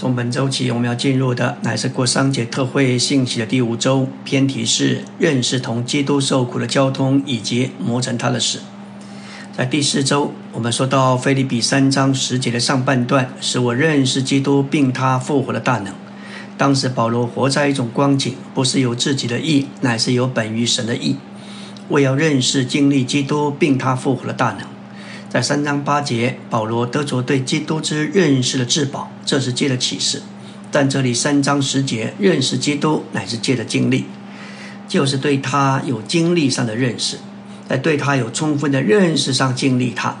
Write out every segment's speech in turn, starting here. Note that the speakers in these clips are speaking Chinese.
从本周起，我们要进入的乃是过商节特会信息的第五周，偏题是认识同基督受苦的交通以及磨成他的死。在第四周，我们说到菲利比三章十节的上半段，使我认识基督并他复活的大能。当时保罗活在一种光景，不是有自己的意，乃是有本于神的意。为要认识经历基督并他复活的大能。在三章八节，保罗得着对基督之认识的至宝，这是借的启示；但这里三章十节，认识基督乃是借的经历，就是对他有经历上的认识，在对他有充分的认识上经历他。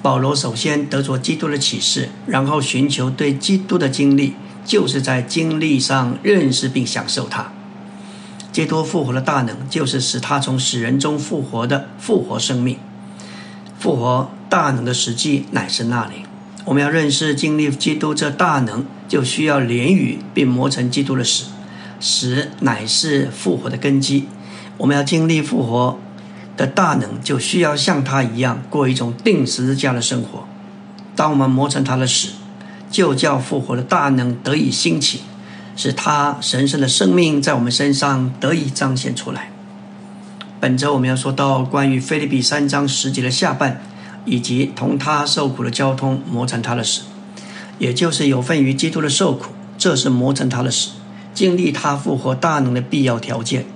保罗首先得着基督的启示，然后寻求对基督的经历，就是在经历上认识并享受他。基督复活的大能，就是使他从死人中复活的复活生命，复活。大能的实际乃是那里。我们要认识经历基督这大能，就需要连于并磨成基督的死。死乃是复活的根基。我们要经历复活的大能，就需要像他一样过一种定十字架的生活。当我们磨成他的死，就叫复活的大能得以兴起，使他神圣的生命在我们身上得以彰显出来。本周我们要说到关于菲利比三章十节的下半。以及同他受苦的交通磨成他的死，也就是有份于基督的受苦，这是磨成他的死，经历他复活大能的必要条件。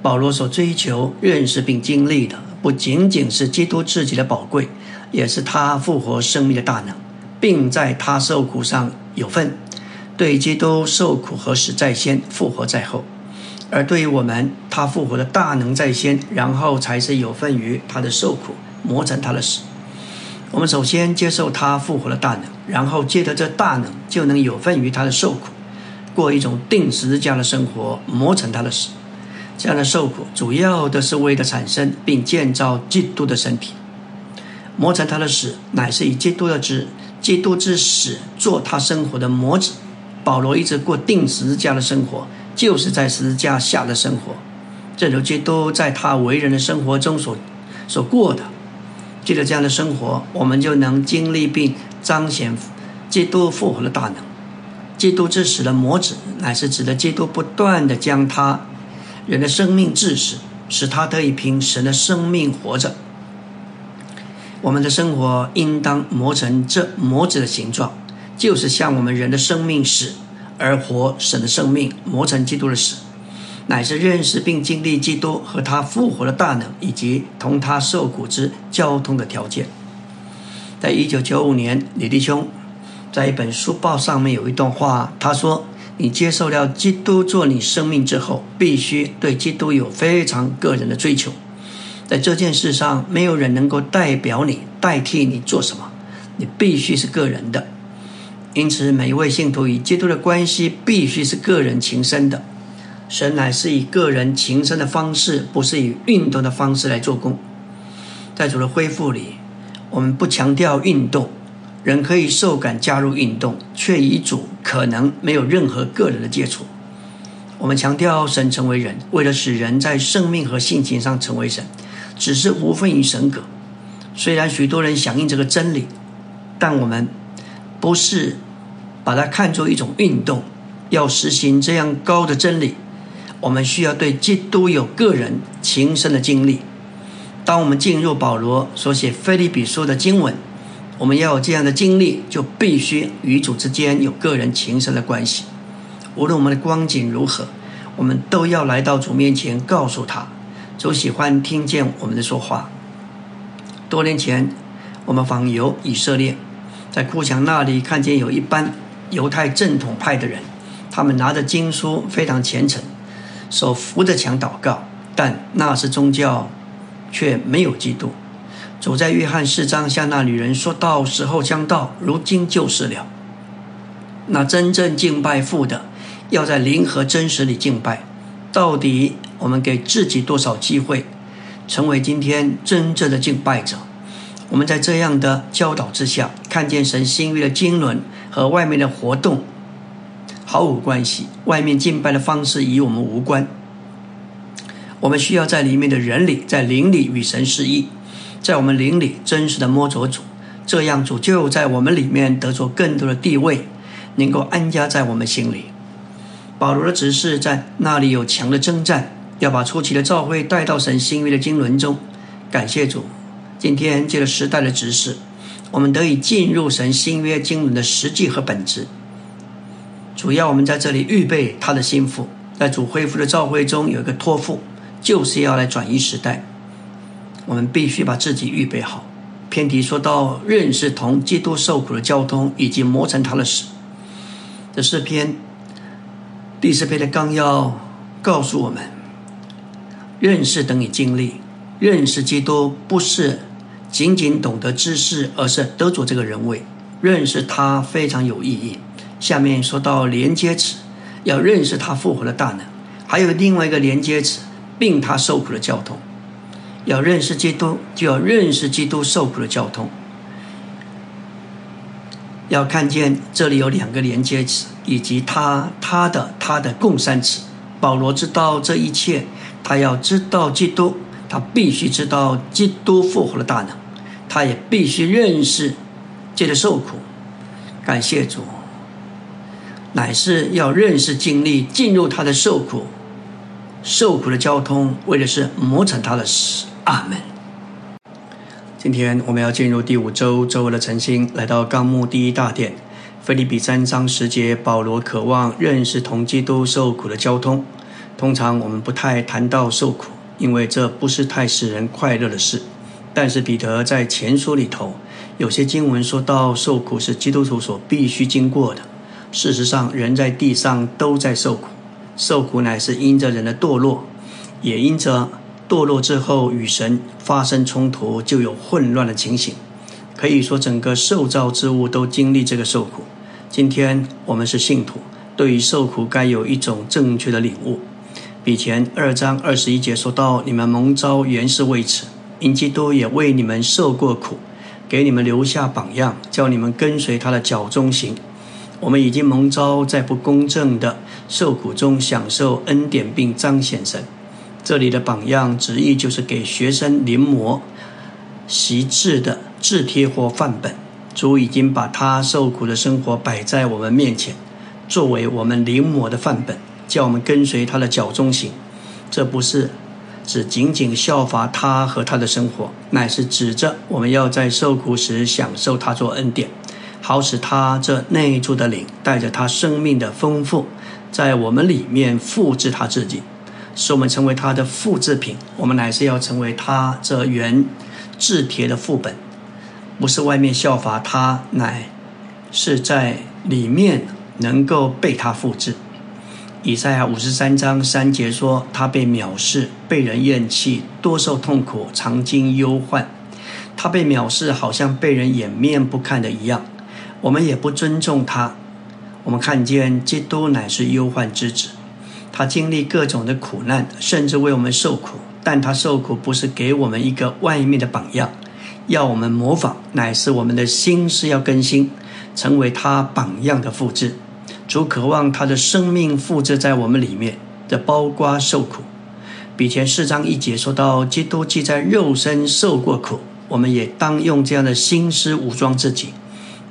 保罗所追求、认识并经历的，不仅仅是基督自己的宝贵，也是他复活生命的大能，并在他受苦上有份。对基督受苦和死在先，复活在后；而对于我们，他复活的大能在先，然后才是有份于他的受苦，磨成他的死。我们首先接受他复活的大能，然后借着这大能，就能有份于他的受苦，过一种定时这样的生活，磨成他的死。这样的受苦，主要的是为了产生并建造基督的身体。磨成他的死，乃是以基督的之基督之死做他生活的模子。保罗一直过定时这样的生活，就是在十字架下的生活，正如基督在他为人的生活中所所过的。借着这样的生活，我们就能经历并彰显基督复活的大能。基督之死的模子，乃是指的基督不断的将他人的生命致死，使他得以凭神的生命活着。我们的生活应当磨成这模子的形状，就是像我们人的生命死而活神的生命，磨成基督的死。乃是认识并经历基督和他复活的大能，以及同他受苦之交通的条件。在一九九五年，李弟兄在一本书报上面有一段话，他说：“你接受了基督做你生命之后，必须对基督有非常个人的追求。在这件事上，没有人能够代表你、代替你做什么，你必须是个人的。因此，每一位信徒与基督的关系必须是个人情深的。”神乃是以个人情深的方式，不是以运动的方式来做工。在主的恢复里，我们不强调运动，人可以受感加入运动，却与主可能没有任何个人的接触。我们强调神成为人，为了使人在生命和性情上成为神，只是无分于神格。虽然许多人响应这个真理，但我们不是把它看作一种运动，要实行这样高的真理。我们需要对基督有个人情深的经历。当我们进入保罗所写《菲利比书》的经文，我们要有这样的经历，就必须与主之间有个人情深的关系。无论我们的光景如何，我们都要来到主面前，告诉他：主喜欢听见我们的说话。多年前，我们访游以色列，在库墙那里看见有一班犹太正统派的人，他们拿着经书，非常虔诚。手扶着墙祷告，但那是宗教，却没有基督。走在约翰四章向那女人说：“到时候将到，如今就是了。”那真正敬拜父的，要在灵和真实里敬拜。到底我们给自己多少机会，成为今天真正的敬拜者？我们在这样的教导之下，看见神心意的经纶和外面的活动。毫无关系，外面敬拜的方式与我们无关。我们需要在里面的人里，在灵里与神示意，在我们灵里真实的摸着主，这样主就在我们里面得着更多的地位，能够安家在我们心里。保罗的指示在那里有强的征战，要把初期的教会带到神新约的经纶中。感谢主，今天借着时代的指示，我们得以进入神新约经纶的实际和本质。主要我们在这里预备他的心腹，在主恢复的召会中有一个托付，就是要来转移时代。我们必须把自己预备好。偏题说到认识同基督受苦的交通，以及磨成他的死。这是篇第四篇的纲要告诉我们：认识等于经历。认识基督不是仅仅懂得知识，而是得着这个人位。认识他非常有意义。下面说到连接词，要认识他复活的大能，还有另外一个连接词，并他受苦的交通。要认识基督，就要认识基督受苦的交通。要看见这里有两个连接词，以及他、他的、他的共三词。保罗知道这一切，他要知道基督，他必须知道基督复活的大能，他也必须认识借着受苦。感谢主。乃是要认识、经历、进入他的受苦、受苦的交通，为的是磨成他的死。阿门。今天我们要进入第五周周围的晨星，来到纲目第一大殿，菲利比三章十节。保罗渴望认识同基督受苦的交通。通常我们不太谈到受苦，因为这不是太使人快乐的事。但是彼得在前书里头有些经文说到，受苦是基督徒所必须经过的。事实上，人在地上都在受苦，受苦乃是因着人的堕落，也因着堕落之后与神发生冲突，就有混乱的情形。可以说，整个受造之物都经历这个受苦。今天我们是信徒，对于受苦该有一种正确的领悟。比前二章二十一节说到：“你们蒙召原是为此，因基督也为你们受过苦，给你们留下榜样，叫你们跟随他的脚中行。”我们已经蒙召在不公正的受苦中享受恩典，并彰显神。这里的榜样旨意就是给学生临摹习字的字帖或范本。主已经把他受苦的生活摆在我们面前，作为我们临摹的范本，叫我们跟随他的脚中行。这不是只仅仅效法他和他的生活，乃是指着我们要在受苦时享受他做恩典。好使他这内住的灵带着他生命的丰富，在我们里面复制他自己，使我们成为他的复制品。我们乃是要成为他这原制铁的副本，不是外面效法他，乃是在里面能够被他复制。以赛亚五十三章三节说：“他被藐视，被人厌弃，多受痛苦，常经忧患。他被藐视，好像被人掩面不看的一样。”我们也不尊重他。我们看见基督乃是忧患之子，他经历各种的苦难，甚至为我们受苦。但他受苦不是给我们一个外面的榜样，要我们模仿，乃是我们的心是要更新，成为他榜样的复制。主渴望他的生命复制在我们里面，的包括受苦。比前四章一节说到，基督既在肉身受过苦，我们也当用这样的心思武装自己。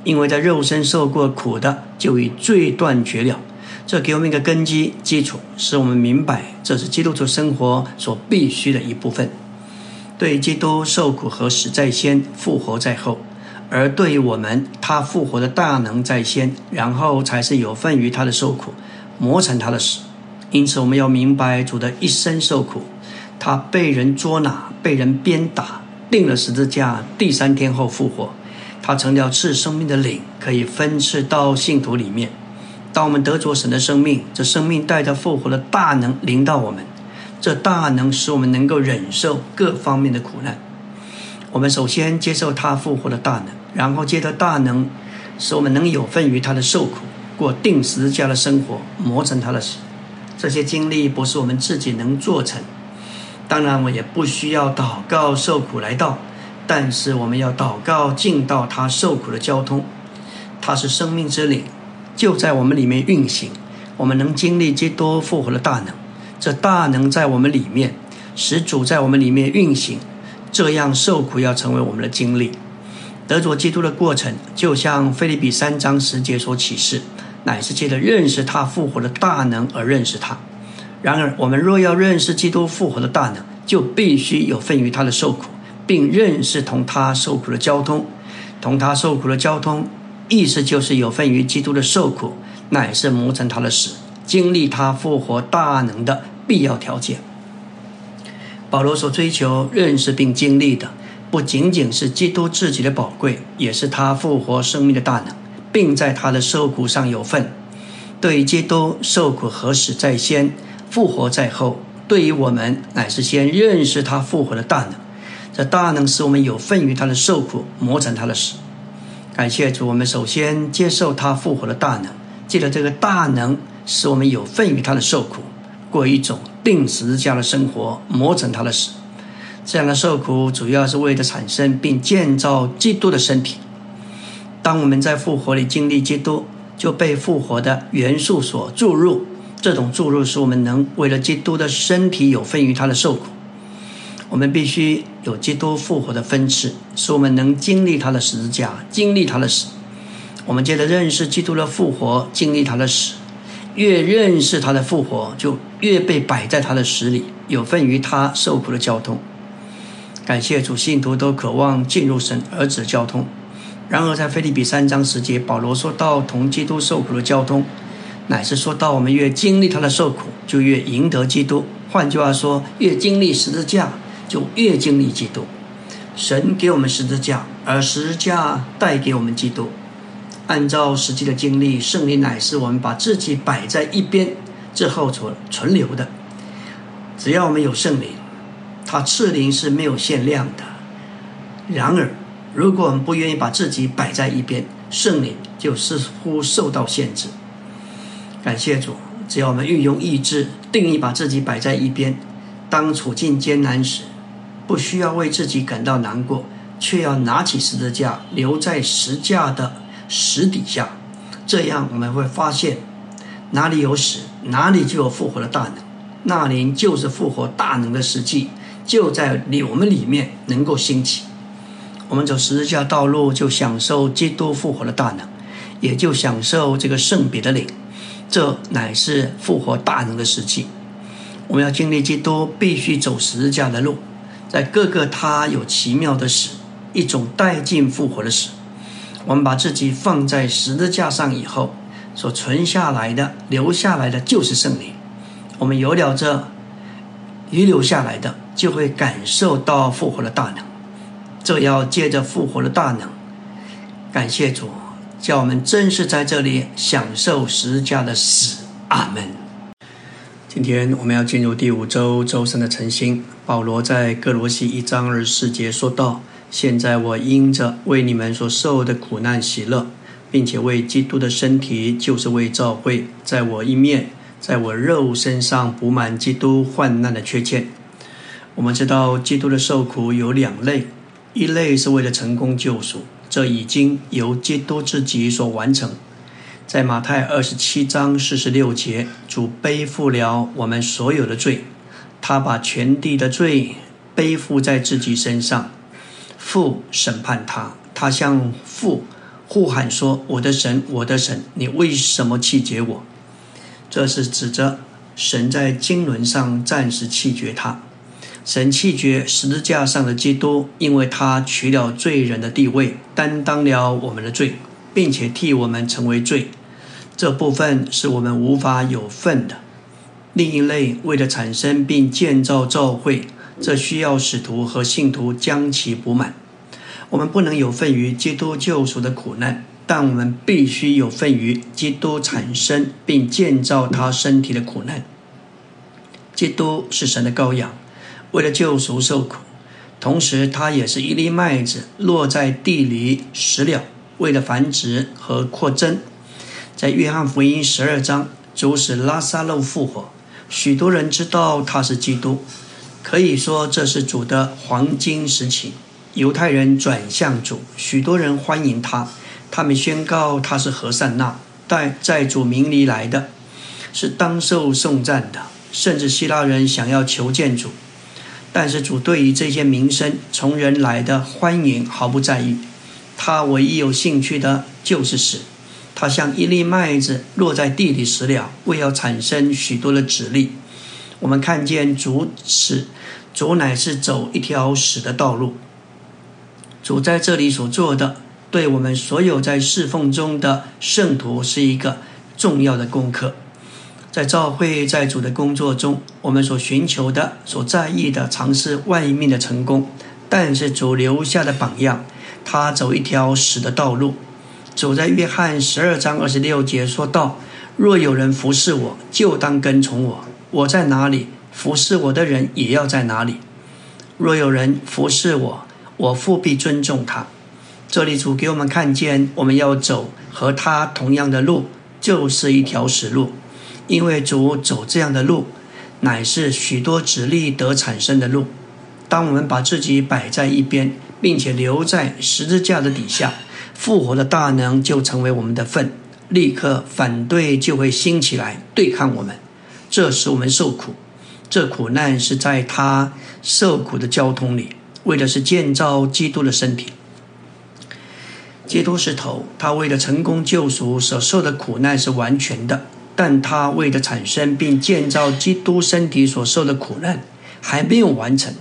因为在肉身受过苦的，就与罪断绝了。这给我们一个根基基础，使我们明白这是基督徒生活所必须的一部分。对基督受苦和死在先，复活在后；而对于我们，他复活的大能在先，然后才是有份于他的受苦，磨成他的死。因此，我们要明白主的一生受苦，他被人捉拿，被人鞭打，钉了十字架，第三天后复活。他成了赐生命的灵，可以分赐到信徒里面。当我们得着神的生命，这生命带着复活的大能临到我们，这大能使我们能够忍受各方面的苦难。我们首先接受他复活的大能，然后接着大能使我们能有份于他的受苦，过定时家的生活，磨成他的死。这些经历不是我们自己能做成，当然我也不需要祷告受苦来到。但是我们要祷告，进到他受苦的交通，他是生命之灵，就在我们里面运行。我们能经历基督复活的大能，这大能在我们里面，使主在我们里面运行。这样受苦要成为我们的经历。得着基督的过程，就像菲利比三章十节所启示，乃是借着认识他复活的大能而认识他。然而，我们若要认识基督复活的大能，就必须有份于他的受苦，并认识同他受苦的交通。同他受苦的交通，意思就是有份于基督的受苦，乃是磨成他的死，经历他复活大能的必要条件。保罗所追求认识并经历的，不仅仅是基督自己的宝贵，也是他复活生命的大能，并在他的受苦上有份。对于基督受苦何时在先，复活在后，对于我们乃是先认识他复活的大能。这大能使我们有份于他的受苦，磨成他的死。感谢主，我们首先接受他复活的大能，记得这个大能使我们有份于他的受苦，过一种定时家的生活，磨成他的死。这样的受苦主要是为了产生并建造基督的身体。当我们在复活里经历基督，就被复活的元素所注入。这种注入使我们能为了基督的身体有份于他的受苦。我们必须有基督复活的分次，使我们能经历他的十字架，经历他的死。我们接着认识基督的复活，经历他的死。越认识他的复活，就越被摆在他的死里，有份于他受苦的交通。感谢主，信徒都渴望进入神儿子的交通。然而，在腓利比三章十节，保罗说到同基督受苦的交通，乃是说到我们越经历他的受苦，就越赢得基督。换句话说，越经历十字架。就越经历基督，神给我们十字架，而十字架带给我们基督。按照实际的经历，圣灵乃是我们把自己摆在一边之后存存留的。只要我们有圣灵，他赐灵是没有限量的。然而，如果我们不愿意把自己摆在一边，圣灵就似乎受到限制。感谢主，只要我们运用意志，定义把自己摆在一边，当处境艰难时。不需要为自己感到难过，却要拿起十字架，留在石架的石底下。这样我们会发现，哪里有死，哪里就有复活的大能。那灵就是复活大能的实际，就在里我们里面能够兴起。我们走十字架道路，就享受基督复活的大能，也就享受这个圣别的灵。这乃是复活大能的实际。我们要经历基督，必须走十字架的路。在各个他有奇妙的死，一种带进复活的死。我们把自己放在十字架上以后，所存下来的、留下来的就是圣灵。我们有了这遗留下来的，就会感受到复活的大能。这要借着复活的大能，感谢主，叫我们真是在这里享受十字架的死。阿门。今天我们要进入第五周周三的晨星。保罗在哥罗西一章二十四节说道：“现在我因着为你们所受的苦难喜乐，并且为基督的身体，就是为教会，在我一面，在我肉身上补满基督患难的缺欠。”我们知道，基督的受苦有两类：一类是为了成功救赎，这已经由基督自己所完成。在马太二十七章四十六节，主背负了我们所有的罪，他把全地的罪背负在自己身上，父审判他，他向父呼喊说：“我的神，我的神，你为什么弃绝我？”这是指着神在经纶上暂时弃绝他。神弃绝十字架上的基督，因为他取了罪人的地位，担当了我们的罪，并且替我们成为罪。这部分是我们无法有份的。另一类为了产生并建造教会，这需要使徒和信徒将其补满。我们不能有份于基督救赎的苦难，但我们必须有份于基督产生并建造他身体的苦难。基督是神的羔羊，为了救赎受苦，同时他也是一粒麦子落在地里死了，为了繁殖和扩增。在约翰福音十二章，主使拉萨路复活，许多人知道他是基督，可以说这是主的黄金时期。犹太人转向主，许多人欢迎他，他们宣告他是何善那，带在主名里来的，是当受颂赞的。甚至希腊人想要求见主，但是主对于这些名声从人来的欢迎毫不在意，他唯一有兴趣的就是死。他像一粒麦子落在地里死了，为要产生许多的籽粒。我们看见主死，主乃是走一条死的道路。主在这里所做的，对我们所有在侍奉中的圣徒是一个重要的功课。在教会在主的工作中，我们所寻求的、所在意的，常是外面的成功。但是主留下的榜样，他走一条死的道路。走在约翰十二章二十六节说道：“若有人服侍我，就当跟从我。我在哪里，服侍我的人也要在哪里。若有人服侍我，我父必尊重他。”这里主给我们看见，我们要走和他同样的路，就是一条死路。因为主走这样的路，乃是许多直立得产生的路。当我们把自己摆在一边，并且留在十字架的底下。复活的大能就成为我们的份，立刻反对就会兴起来对抗我们，这使我们受苦。这苦难是在他受苦的交通里，为的是建造基督的身体。基督是头，他为了成功救赎所受的苦难是完全的，但他为了产生并建造基督身体所受的苦难还没有完成，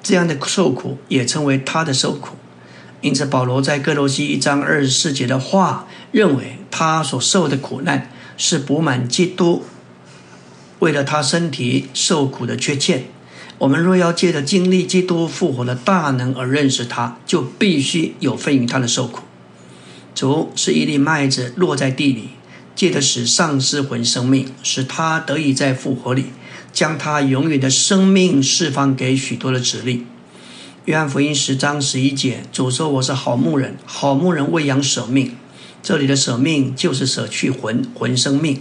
这样的受苦也称为他的受苦。因此，保罗在哥罗西一章二十四节的话，认为他所受的苦难是补满基督为了他身体受苦的缺欠。我们若要借着经历基督复活的大能而认识他，就必须有份于他的受苦。主是一粒麦子落在地里，借着使丧失魂生命，使他得以在复活里将他永远的生命释放给许多的子粒。约翰福音十章十一节，主说：“我是好牧人，好牧人喂养舍命。”这里的舍命就是舍去魂，魂生命。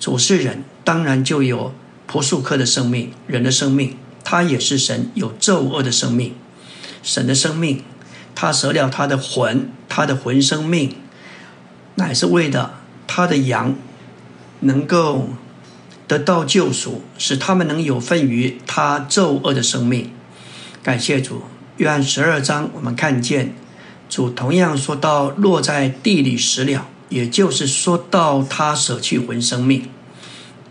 主是人，当然就有朴素克的生命，人的生命。他也是神，有咒恶的生命。神的生命，他舍了他的魂，他的魂生命，乃是为了他的羊能够得到救赎，使他们能有份于他咒恶的生命。感谢主。约翰十二章，我们看见主同样说到落在地里死了，也就是说到他舍去魂生命。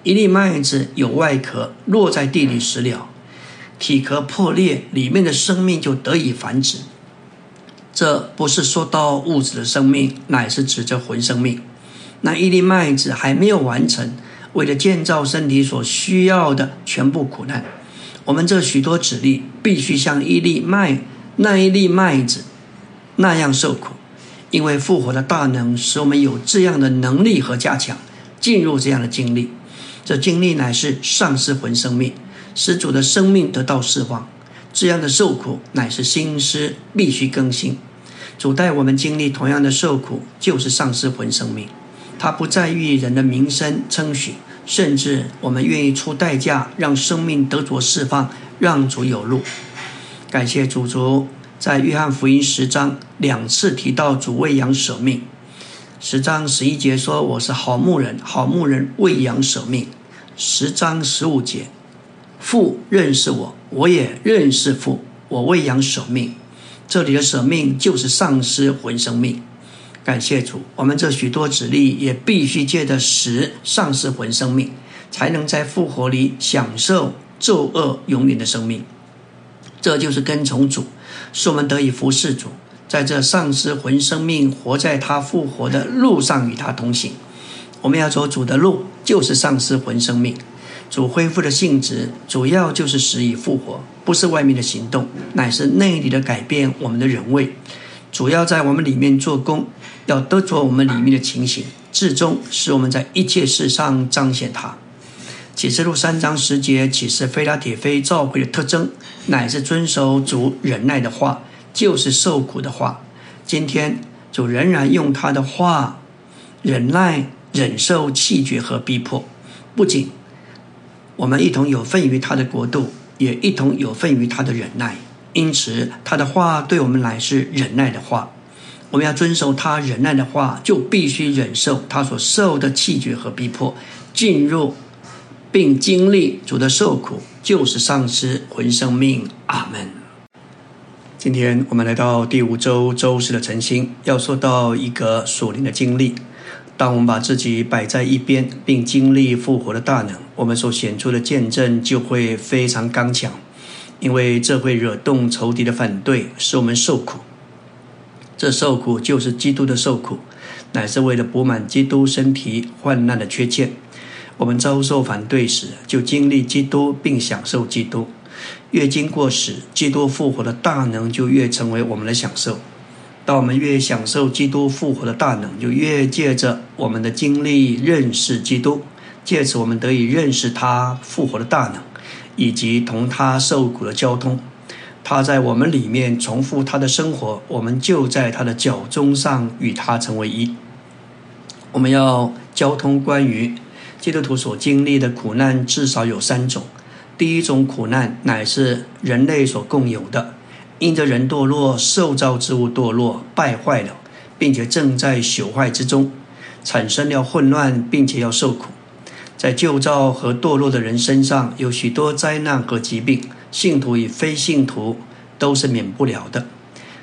一粒麦子有外壳，落在地里死了，体壳破裂，里面的生命就得以繁殖。这不是说到物质的生命，乃是指着魂生命。那一粒麦子还没有完成，为了建造身体所需要的全部苦难。我们这许多子粒必须像一粒麦那一粒麦子那样受苦，因为复活的大能使我们有这样的能力和加强，进入这样的经历。这经历乃是丧失魂生命，使主的生命得到释放。这样的受苦乃是心思必须更新。主带我们经历同样的受苦，就是丧失魂生命。他不在意人的名声称许。甚至我们愿意出代价，让生命得着释放，让主有路。感谢主主，在约翰福音十章两次提到主喂养舍命。十章十一节说：“我是好牧人，好牧人喂养舍命。”十章十五节：“父认识我，我也认识父，我喂养舍命。”这里的舍命就是丧失魂生命。感谢主，我们这许多子力也必须借着死丧失魂生命，才能在复活里享受咒恶永远的生命。这就是跟从主，使我们得以服侍主，在这丧失魂生命、活在他复活的路上与他同行。我们要走主的路，就是丧失魂生命。主恢复的性质，主要就是死以复活，不是外面的行动，乃是内里的改变我们的人位。主要在我们里面做工，要得着我们里面的情形，至终使我们在一切事上彰显他。启示录三章十节启示菲拉铁菲召会的特征，乃是遵守主忍耐的话，就是受苦的话。今天主仍然用他的话忍耐、忍受气绝和逼迫，不仅我们一同有份于他的国度，也一同有份于他的忍耐。因此，他的话对我们来是忍耐的话。我们要遵守他忍耐的话，就必须忍受他所受的气绝和逼迫，进入并经历主的受苦，就是丧失魂生命。阿门。今天我们来到第五周周四的晨星，要说到一个属灵的经历。当我们把自己摆在一边，并经历复活的大能，我们所显出的见证就会非常刚强，因为这会惹动仇敌的反对，使我们受苦。这受苦就是基督的受苦，乃是为了补满基督身体患难的缺欠。我们遭受反对时，就经历基督并享受基督；越经过时，基督复活的大能就越成为我们的享受。当我们越享受基督复活的大能，就越借着我们的经历认识基督，借此我们得以认识他复活的大能，以及同他受苦的交通。他在我们里面重复他的生活，我们就在他的脚中上与他成为一。我们要交通关于基督徒所经历的苦难，至少有三种。第一种苦难乃是人类所共有的。因着人堕落，受造之物堕落败坏了，并且正在朽坏之中，产生了混乱，并且要受苦。在旧造和堕落的人身上有许多灾难和疾病，信徒与非信徒都是免不了的。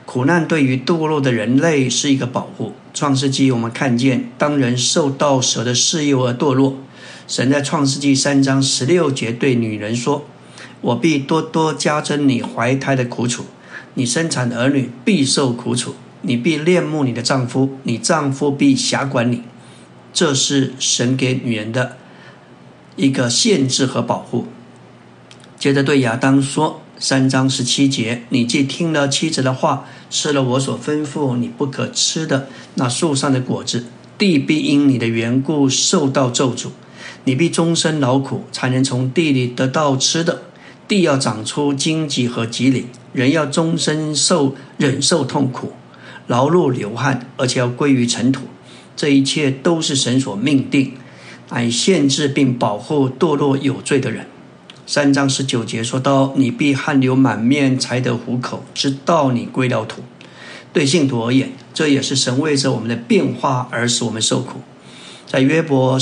苦难对于堕落的人类是一个保护。创世纪我们看见，当人受到蛇的试诱而堕落，神在创世纪三章十六节对女人说：“我必多多加增你怀胎的苦楚。”你生产儿女必受苦楚，你必恋慕你的丈夫，你丈夫必辖管你。这是神给女人的一个限制和保护。接着对亚当说：“三章十七节，你既听了妻子的话，吃了我所吩咐你不可吃的那树上的果子，地必因你的缘故受到咒诅，你必终身劳苦，才能从地里得到吃的。地要长出荆棘和棘藜。”人要终身受忍受痛苦、劳碌流汗，而且要归于尘土。这一切都是神所命定，来限制并保护堕落有罪的人。三章十九节说到：“你必汗流满面才得糊口，直到你归了土。”对信徒而言，这也是神为着我们的变化而使我们受苦。在约伯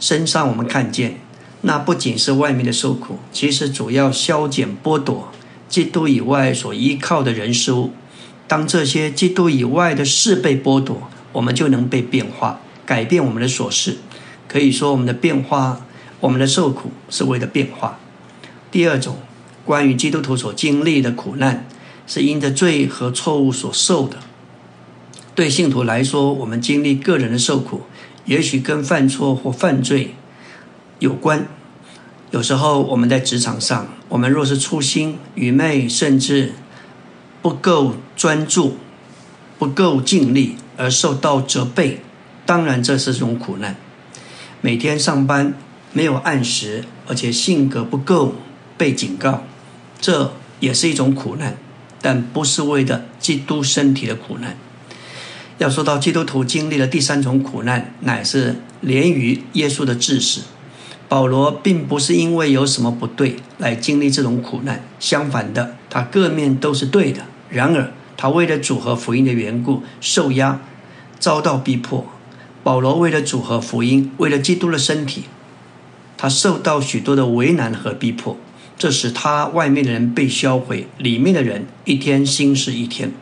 身上，我们看见那不仅是外面的受苦，其实主要消减剥夺。基督以外所依靠的人事物，当这些基督以外的事被剥夺，我们就能被变化，改变我们的所事。可以说，我们的变化，我们的受苦是为了变化。第二种，关于基督徒所经历的苦难，是因着罪和错误所受的。对信徒来说，我们经历个人的受苦，也许跟犯错或犯罪有关。有时候我们在职场上，我们若是粗心、愚昧，甚至不够专注、不够尽力，而受到责备，当然这是一种苦难。每天上班没有按时，而且性格不够被警告，这也是一种苦难，但不是为了基督身体的苦难。要说到基督徒经历的第三种苦难，乃是连于耶稣的致死。保罗并不是因为有什么不对来经历这种苦难，相反的，他各面都是对的。然而，他为了主和福音的缘故受压，遭到逼迫。保罗为了主和福音，为了基督的身体，他受到许多的为难和逼迫，这使他外面的人被销毁，里面的人一天新是一天。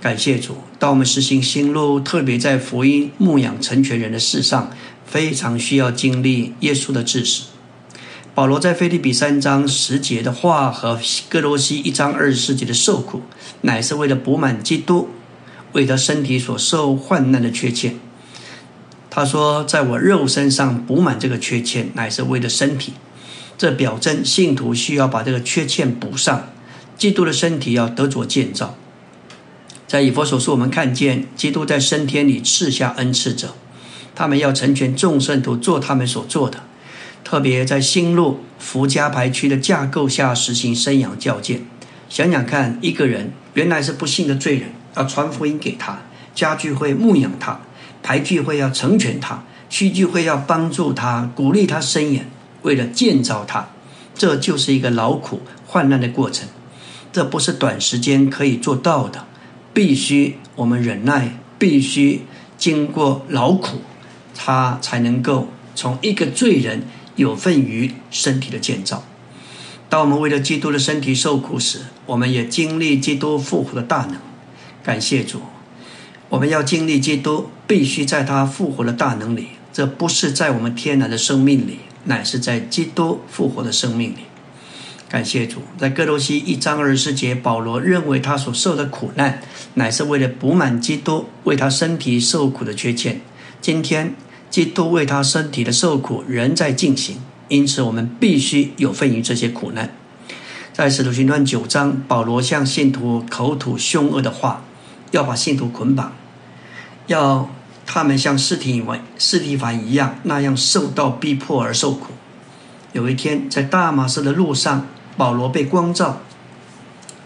感谢主，当我们实行新路，特别在福音牧养成全人的事上。非常需要经历耶稣的致死。保罗在腓立比三章十节的话和哥罗西一章二十四节的受苦，乃是为了补满基督为他身体所受患难的缺欠。他说：“在我肉身上补满这个缺欠，乃是为了身体。”这表征信徒需要把这个缺欠补上。基督的身体要得着建造。在以佛所说，我们看见基督在升天里赐下恩赐者。他们要成全众圣徒做他们所做的，特别在新路福家排区的架构下实行生养教建。想想看，一个人原来是不幸的罪人，要传福音给他，家聚会牧养他，排聚会要成全他，区聚会要帮助他，鼓励他伸言，为了建造他，这就是一个劳苦患难的过程。这不是短时间可以做到的，必须我们忍耐，必须经过劳苦。他才能够从一个罪人有份于身体的建造。当我们为了基督的身体受苦时，我们也经历基督复活的大能。感谢主，我们要经历基督，必须在他复活的大能里。这不是在我们天然的生命里，乃是在基督复活的生命里。感谢主，在哥罗西一章二十节，保罗认为他所受的苦难，乃是为了补满基督为他身体受苦的缺欠。今天，基督为他身体的受苦仍在进行，因此我们必须有份于这些苦难。在使徒行传九章，保罗向信徒口吐凶恶的话，要把信徒捆绑，要。他们像斯提凡、斯提凡一样，那样受到逼迫而受苦。有一天，在大马士的路上，保罗被光照，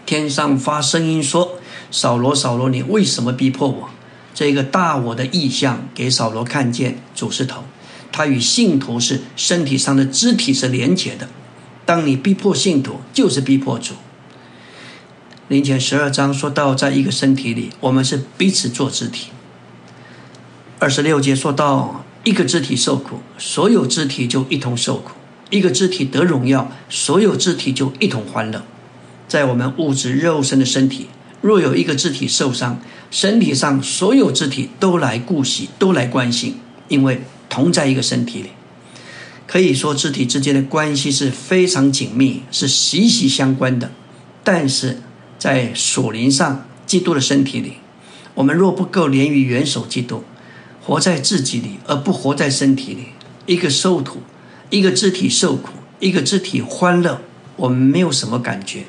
天上发声音说：“扫罗，扫罗，你为什么逼迫我？”这个大我的意象给扫罗看见主是头，他与信徒是身体上的肢体是连结的。当你逼迫信徒，就是逼迫主。林前十二章说到，在一个身体里，我们是彼此做肢体。二十六节说到，一个肢体受苦，所有肢体就一同受苦；一个肢体得荣耀，所有肢体就一同欢乐。在我们物质肉身的身体，若有一个肢体受伤，身体上所有肢体都来顾惜，都来关心，因为同在一个身体里。可以说，肢体之间的关系是非常紧密，是息息相关的。但是在属灵上，基督的身体里，我们若不够连于元首基督。活在自己里，而不活在身体里。一个受苦，一个肢体受苦，一个肢体欢乐，我们没有什么感觉。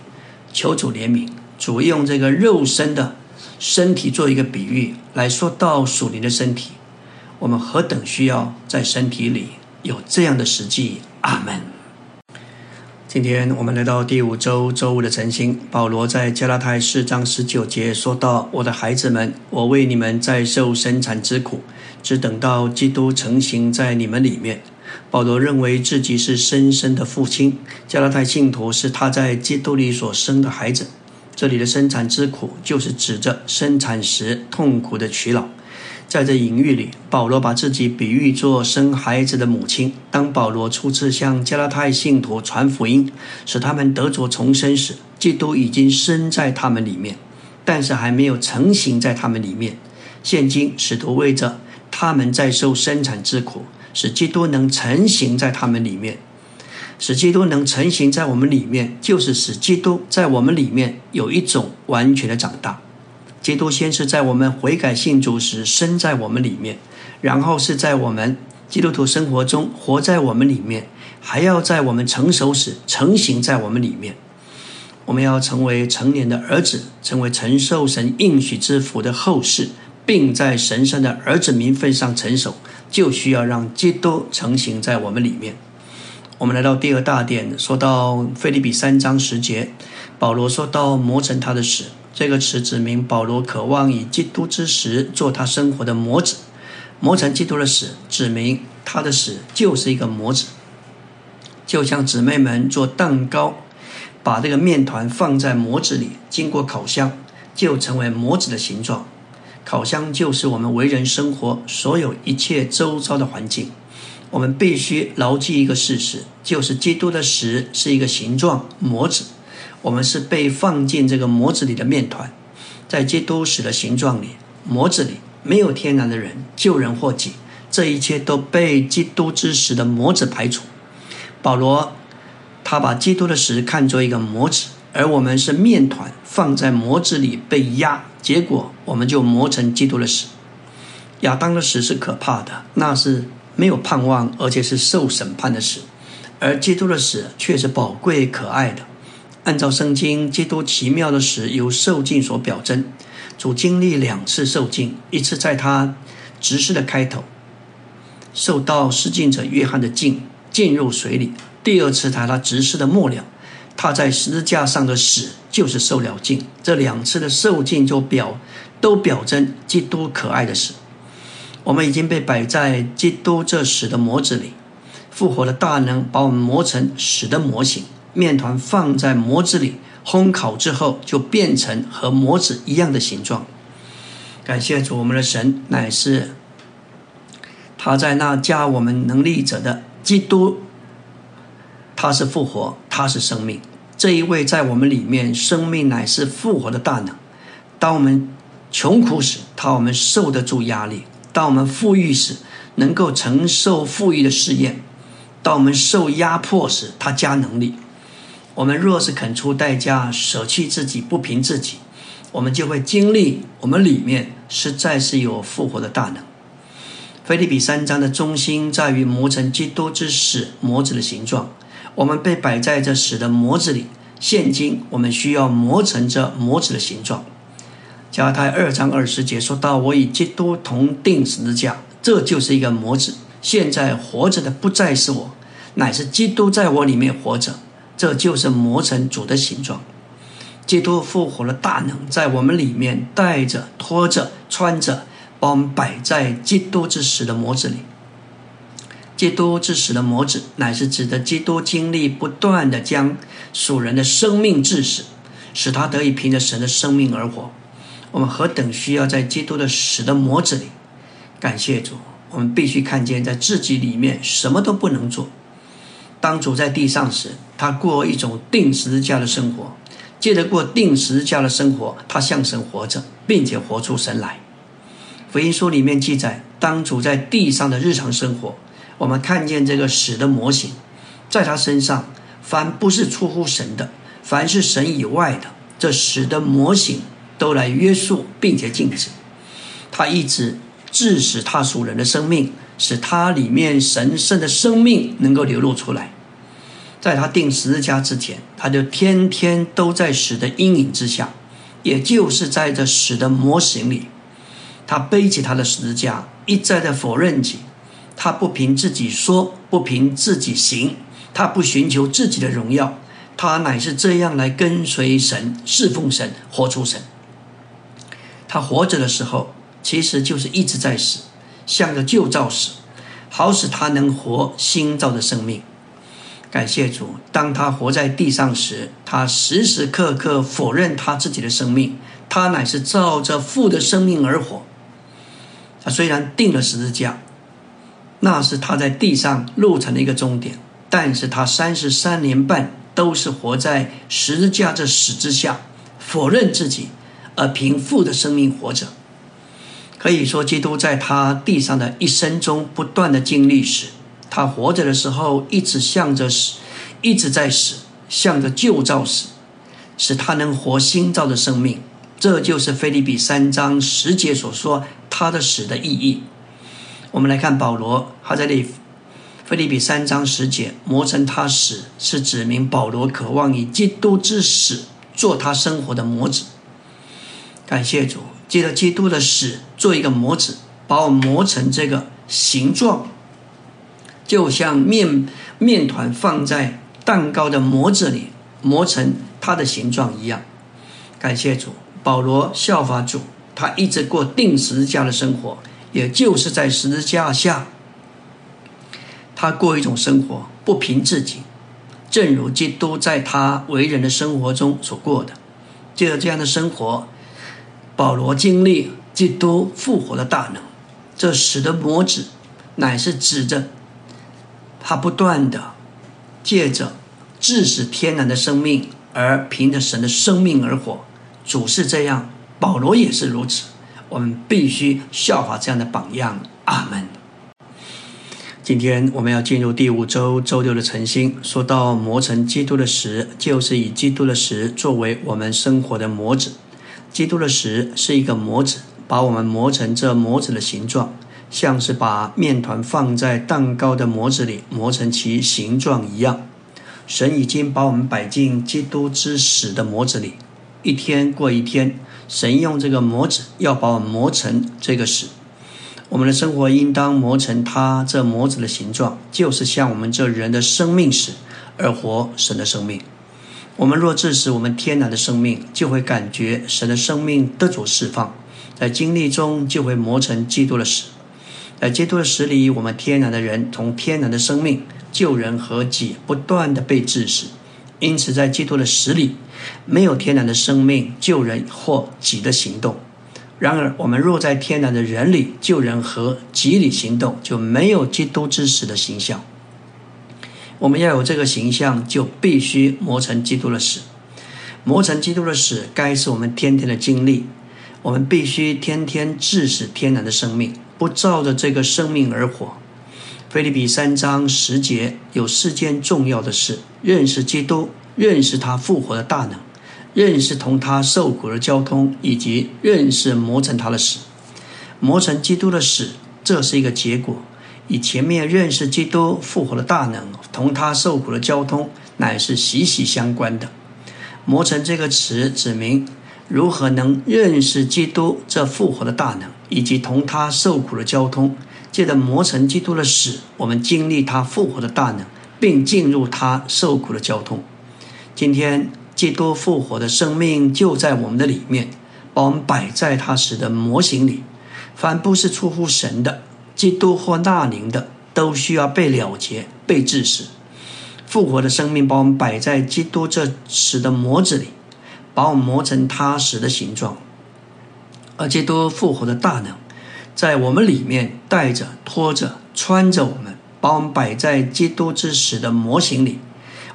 求主怜悯，主用这个肉身的身体做一个比喻来说到属灵的身体。我们何等需要在身体里有这样的实际。阿门。今天我们来到第五周周五的晨星。保罗在加拉太四章十九节说到：“我的孩子们，我为你们在受生产之苦，只等到基督成型在你们里面。”保罗认为自己是深深的父亲，加拉太信徒是他在基督里所生的孩子。这里的生产之苦，就是指着生产时痛苦的取老。在这隐喻里，保罗把自己比喻作生孩子的母亲。当保罗初次向加拉太信徒传福音，使他们得着重生时，基督已经生在他们里面，但是还没有成型在他们里面。现今使徒为着他们在受生产之苦，使基督能成型在他们里面，使基督能成型在我们里面，就是使基督在我们里面有一种完全的长大。基督先是在我们悔改信主时生在我们里面，然后是在我们基督徒生活中活在我们里面，还要在我们成熟时成型在我们里面。我们要成为成年的儿子，成为承受神应许之福的后世，并在神圣的儿子名分上成熟，就需要让基督成型在我们里面。我们来到第二大点，说到腓立比三章十节，保罗说到磨成他的死。这个词指明保罗渴望以基督之死做他生活的模子，磨成基督的死，指明他的死就是一个模子。就像姊妹们做蛋糕，把这个面团放在模子里，经过烤箱，就成为模子的形状。烤箱就是我们为人生活所有一切周遭的环境。我们必须牢记一个事实，就是基督的死是一个形状模子。我们是被放进这个模子里的面团，在基督死的形状里，模子里没有天然的人，救人或己，这一切都被基督之死的模子排除。保罗他把基督的死看作一个模子，而我们是面团放在模子里被压，结果我们就磨成基督的死。亚当的死是可怕的，那是没有盼望，而且是受审判的死；而基督的死却是宝贵可爱的。按照圣经，基督奇妙的死由受尽所表征。主经历两次受尽，一次在他执事的开头，受到施浸者约翰的浸，入水里；第二次在他执事的末了，他在十字架上的死就是受了尽。这两次的受尽就表都表征基督可爱的死。我们已经被摆在基督这死的模子里，复活的大能把我们磨成死的模型。面团放在模子里烘烤之后，就变成和模子一样的形状。感谢主，我们的神乃是他在那加我们能力者的基督，他是复活，他是生命。这一位在我们里面，生命乃是复活的大能。当我们穷苦时，他我们受得住压力；当我们富裕时，能够承受富裕的试验；当我们受压迫时，他加能力。我们若是肯出代价，舍弃自己，不凭自己，我们就会经历我们里面实在是有复活的大能。菲利比三章的中心在于磨成基督之死模子的形状。我们被摆在这死的模子里，现今我们需要磨成这模子的形状。加太二章二十节说到：“我与基督同定十字架。”这就是一个模子。现在活着的不再是我，乃是基督在我里面活着。这就是磨成主的形状。基督复活的大能在我们里面带着、拖着、穿着，把我们摆在基督之死的模子里。基督之死的模子，乃是指的基督经历不断的将属人的生命致死，使他得以凭着神的生命而活。我们何等需要在基督的死的模子里！感谢主，我们必须看见在自己里面什么都不能做。当主在地上时，他过一种定时家的生活，借着过定时家的生活，他向神活着，并且活出神来。福音书里面记载，当主在地上的日常生活。我们看见这个死的模型，在他身上，凡不是出乎神的，凡是神以外的，这死的模型都来约束并且禁止。他一直致使他属人的生命，使他里面神圣的生命能够流露出来。在他定十字架之前，他就天天都在死的阴影之下，也就是在这死的模型里，他背起他的十字架，一再的否认己。他不凭自己说，不凭自己行，他不寻求自己的荣耀，他乃是这样来跟随神、侍奉神、活出神。他活着的时候，其实就是一直在死，向着旧造死，好使他能活新造的生命。感谢主，当他活在地上时，他时时刻刻否认他自己的生命，他乃是照着父的生命而活。他虽然定了十字架。那是他在地上路程的一个终点，但是他三十三年半都是活在十字架这死之下，否认自己，而凭父的生命活着。可以说，基督在他地上的一生中不断的经历死，他活着的时候一直向着死，一直在死，向着旧造死，使他能活新造的生命。这就是菲利比三章十节所说他的死的意义。我们来看保罗，他在里菲利比三章十节，磨成他死，是指明保罗渴望以基督之死做他生活的模子。感谢主，借着基督的死做一个模子，把我磨成这个形状，就像面面团放在蛋糕的模子里磨成它的形状一样。感谢主，保罗效法主，他一直过定时字架的生活。也就是在十字架下，他过一种生活，不凭自己，正如基督在他为人的生活中所过的。借着这样的生活，保罗经历基督复活的大能，这使得魔子乃是指着他不断的借着致死天然的生命，而凭着神的生命而活。主是这样，保罗也是如此。我们必须效法这样的榜样。阿门。今天我们要进入第五周周六的晨星。说到磨成基督的石，就是以基督的石作为我们生活的模子。基督的石是一个模子，把我们磨成这模子的形状，像是把面团放在蛋糕的模子里磨成其形状一样。神已经把我们摆进基督之死的模子里，一天过一天。神用这个磨子要把我们磨成这个死，我们的生活应当磨成他这磨子的形状，就是像我们这人的生命死而活神的生命。我们若致使我们天然的生命，就会感觉神的生命得主释放，在经历中就会磨成基督的死。在基督的死里，我们天然的人从天然的生命救人和己不断的被致死，因此在基督的死里。没有天然的生命救人或己的行动。然而，我们若在天然的人里救人和己里行动，就没有基督之死的形象。我们要有这个形象，就必须磨成基督的死。磨成基督的死，该是我们天天的经历。我们必须天天致死天然的生命，不照着这个生命而活。菲利比三章十节有四件重要的事：认识基督，认识他复活的大能，认识同他受苦的交通，以及认识磨成他的死。磨成基督的死，这是一个结果。以前面认识基督复活的大能，同他受苦的交通，乃是息息相关的。磨成这个词指明如何能认识基督这复活的大能，以及同他受苦的交通。借着磨成基督的死，我们经历他复活的大能，并进入他受苦的交通。今天，基督复活的生命就在我们的里面，把我们摆在他死的模型里。凡不是出乎神的。基督或那灵的都需要被了结、被致死。复活的生命把我们摆在基督这死的模子里，把我们磨成他死的形状。而基督复活的大能，在我们里面带着、拖着、穿着我们，把我们摆在基督之死的模型里。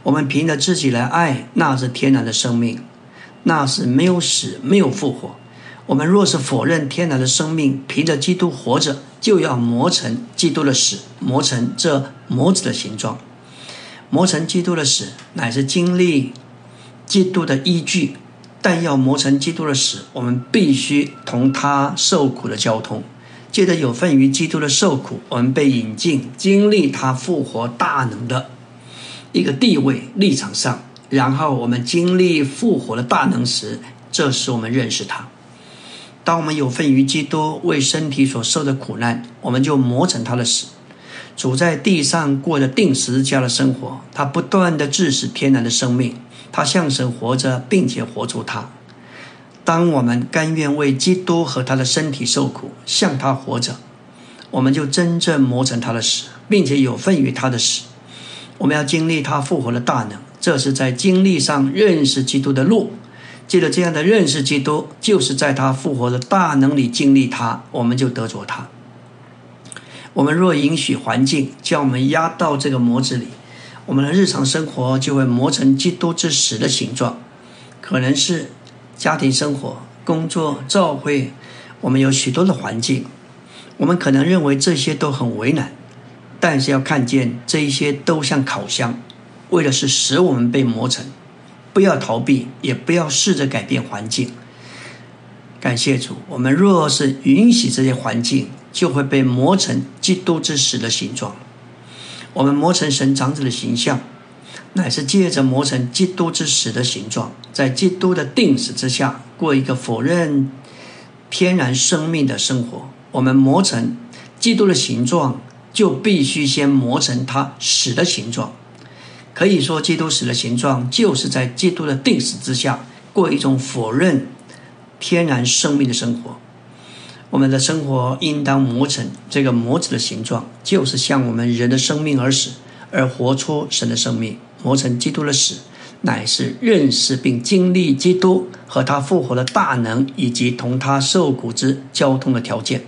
我们凭着自己来爱，那是天然的生命，那是没有死、没有复活。我们若是否认天然的生命，凭着基督活着，就要磨成基督的死，磨成这模子的形状。磨成基督的死，乃是经历基督的依据。但要磨成基督的死，我们必须同他受苦的交通。借着有份于基督的受苦，我们被引进经历他复活大能的一个地位立场上。然后我们经历复活的大能时，这时我们认识他。当我们有份于基督为身体所受的苦难，我们就磨成他的死。主在地上过着定时家的生活，他不断的致死天然的生命，他向神活着，并且活出他。当我们甘愿为基督和他的身体受苦，向他活着，我们就真正磨成他的死，并且有份于他的死。我们要经历他复活的大能，这是在经历上认识基督的路。借着这样的认识基督，就是在他复活的大能里经历他，我们就得着他。我们若允许环境将我们压到这个模子里，我们的日常生活就会磨成基督之死的形状。可能是家庭生活、工作、教会，我们有许多的环境，我们可能认为这些都很为难，但是要看见这一些都像烤箱，为的是使我们被磨成。不要逃避，也不要试着改变环境。感谢主，我们若是允许这些环境，就会被磨成基督之死的形状。我们磨成神长子的形象，乃是借着磨成基督之死的形状，在基督的定死之下，过一个否认天然生命的生活。我们磨成基督的形状，就必须先磨成他死的形状。可以说，基督死的形状，就是在基督的定死之下，过一种否认天然生命的生活。我们的生活应当磨成这个模子的形状，就是向我们人的生命而死，而活出神的生命。磨成基督的死，乃是认识并经历基督和他复活的大能，以及同他受苦之交通的条件。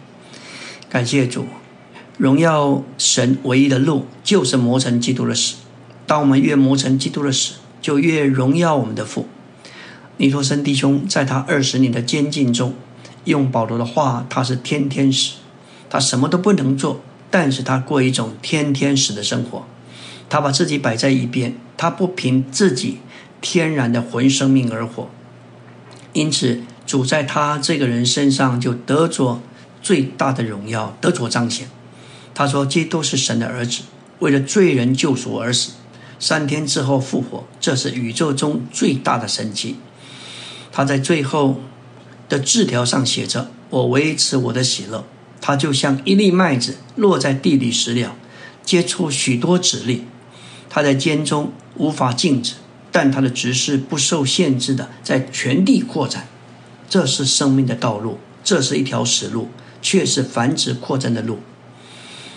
感谢主，荣耀神唯一的路，就是磨成基督的死。当我们越磨成基督的死，就越荣耀我们的父。尼托森弟兄在他二十年的监禁中，用保罗的话，他是天天死，他什么都不能做，但是他过一种天天死的生活。他把自己摆在一边，他不凭自己天然的魂生命而活。因此，主在他这个人身上就得着最大的荣耀，得着彰显。他说：“基督是神的儿子，为了罪人救赎而死。”三天之后复活，这是宇宙中最大的神迹。他在最后的字条上写着：“我维持我的喜乐。”他就像一粒麦子落在地里时了，结出许多籽粒。他在间中无法静止，但他的直视不受限制的在全地扩展。这是生命的道路，这是一条死路，却是繁殖扩展的路。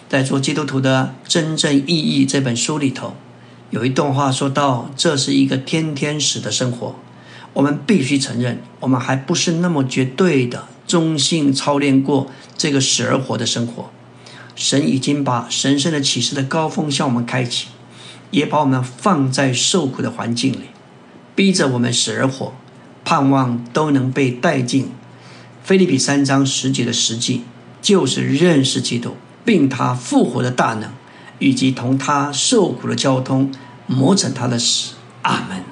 在做基督徒的真正意义这本书里头。有一段话说到：“这是一个天天使的生活。”我们必须承认，我们还不是那么绝对的中性操练过这个死而活的生活。神已经把神圣的启示的高峰向我们开启，也把我们放在受苦的环境里，逼着我们死而活，盼望都能被带进菲利比三章十节的实际，就是认识基督，并他复活的大能，以及同他受苦的交通，磨成他的死。阿门。